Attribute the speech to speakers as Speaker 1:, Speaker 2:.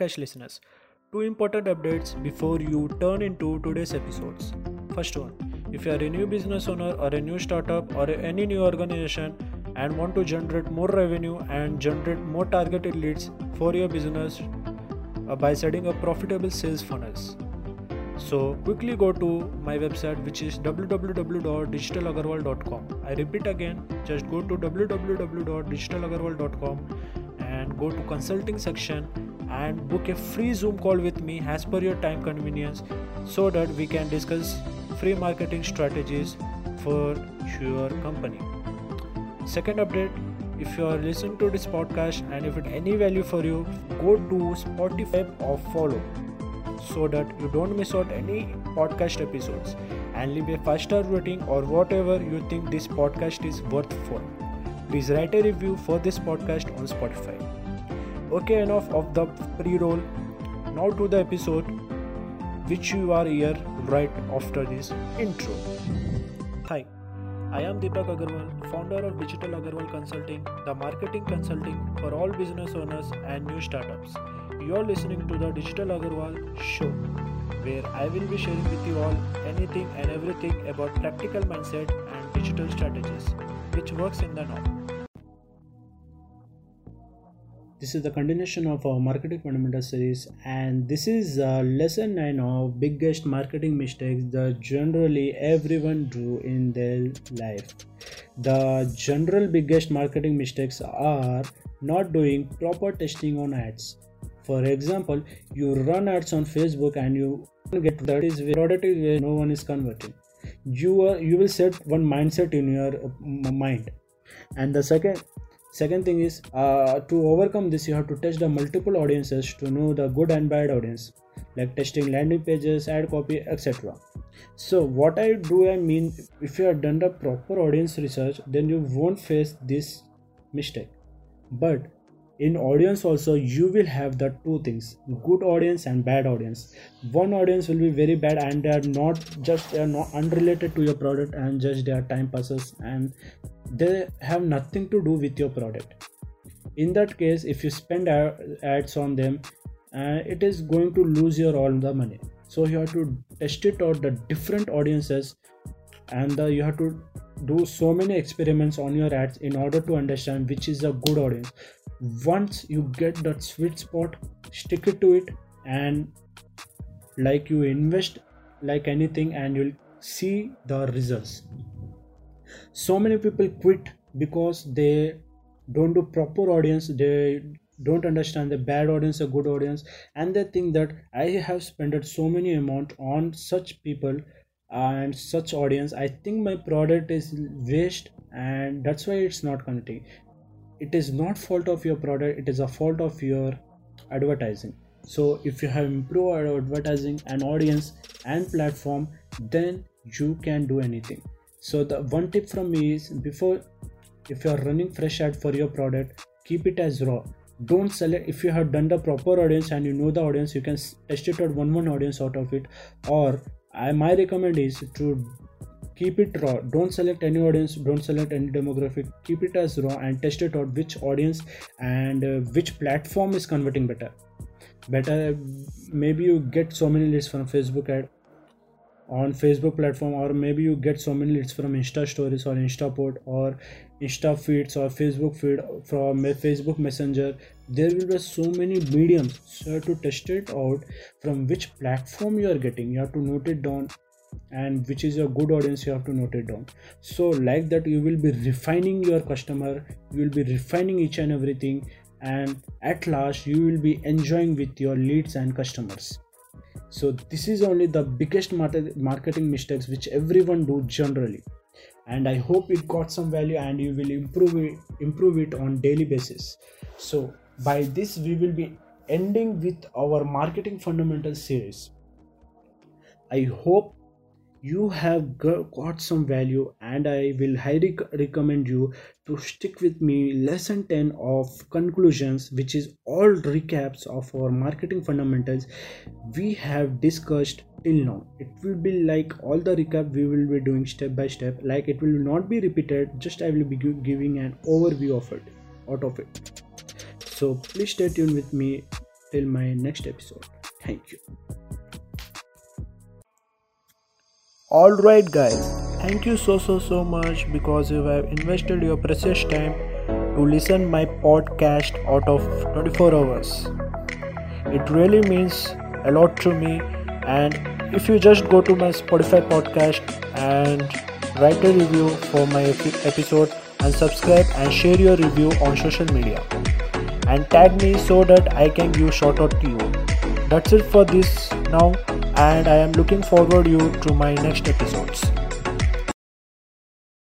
Speaker 1: podcast listeners. Two important updates before you turn into today's episodes. First one, if you are a new business owner or a new startup or any new organization and want to generate more revenue and generate more targeted leads for your business uh, by setting up profitable sales funnels. So quickly go to my website which is www.digitalagarwal.com. I repeat again, just go to www.digitalagarwal.com and go to consulting section and book a free Zoom call with me as per your time convenience so that we can discuss free marketing strategies for your company. Second update if you are listening to this podcast and if it any value for you, go to Spotify or follow so that you don't miss out any podcast episodes and leave a five star rating or whatever you think this podcast is worth for. Please write a review for this podcast on Spotify. Okay, enough of the pre roll. Now to the episode, which you are here right after this intro. Hi, I am Deepak Agarwal, founder of Digital Agarwal Consulting, the marketing consulting for all business owners and new startups. You are listening to the Digital Agarwal show, where I will be sharing with you all anything and everything about practical mindset and digital strategies, which works in the now. This is the continuation of our marketing fundamentals series, and this is uh, lesson 9 of biggest marketing mistakes that generally everyone do in their life. The general biggest marketing mistakes are not doing proper testing on ads. For example, you run ads on Facebook and you get that is product is where no one is converting. You are you will set one mindset in your uh, mind, and the second second thing is uh, to overcome this you have to test the multiple audiences to know the good and bad audience like testing landing pages ad copy etc so what i do i mean if you have done the proper audience research then you won't face this mistake. But in audience also you will have the two things good audience and bad audience. One audience will be very bad and they are not just they are not unrelated to your product and just their time passes and they have nothing to do with your product. In that case if you spend ads on them uh, it is going to lose your all the money. So you have to test it out the different audiences and uh, you have to do so many experiments on your ads in order to understand which is a good audience. Once you get that sweet spot stick it to it and like you invest like anything and you'll see the results. So many people quit because they don't do proper audience they don't understand the bad audience a good audience and they think that i have spent so many amount on such people and such audience i think my product is waste and that's why it's not connecting it is not fault of your product it is a fault of your advertising. So if you have improved advertising and audience and platform then you can do anything. So the one tip from me is before if you are running fresh ad for your product keep it as raw. Don't select if you have done the proper audience and you know the audience you can test it out one one audience out of it or I, my recommend is to keep it raw. Don't select any audience don't select any demographic. Keep it as raw and test it out which audience and uh, which platform is converting better. Better maybe you get so many leads from facebook ad on facebook platform or maybe you get so many leads from insta stories or instaport or insta feeds or facebook feed from facebook messenger there will be so many mediums so you have to test it out from which platform you are getting. You have to note it down and which is your good audience you have to note it down. So like that you will be refining your customer you will be refining each and everything and at last you will be enjoying with your leads and customers so this is only the biggest marketing mistakes which everyone do generally. And i hope it got some value and you will improve it improve it on daily basis. So by this we will be ending with our marketing fundamentals series. I hope you have got some value and i will highly recommend you to stick with me lesson 10 of conclusions which is all recaps of our marketing fundamentals we have discussed till now it will be like all the recap we will be doing step by step like it will not be repeated just i will be giving an overview of it out of it so please stay tuned with me till my next episode. Thank you. Alright, guys, thank you so so so much because you have invested your precious time to listen my podcast out of 24 hours. It really means a lot to me and if you just go to my Spotify podcast and write a review for my episode and subscribe and share your review on social media and tag me so that I can give shout out to you. That's it for this now and I am looking forward you to my next episodes.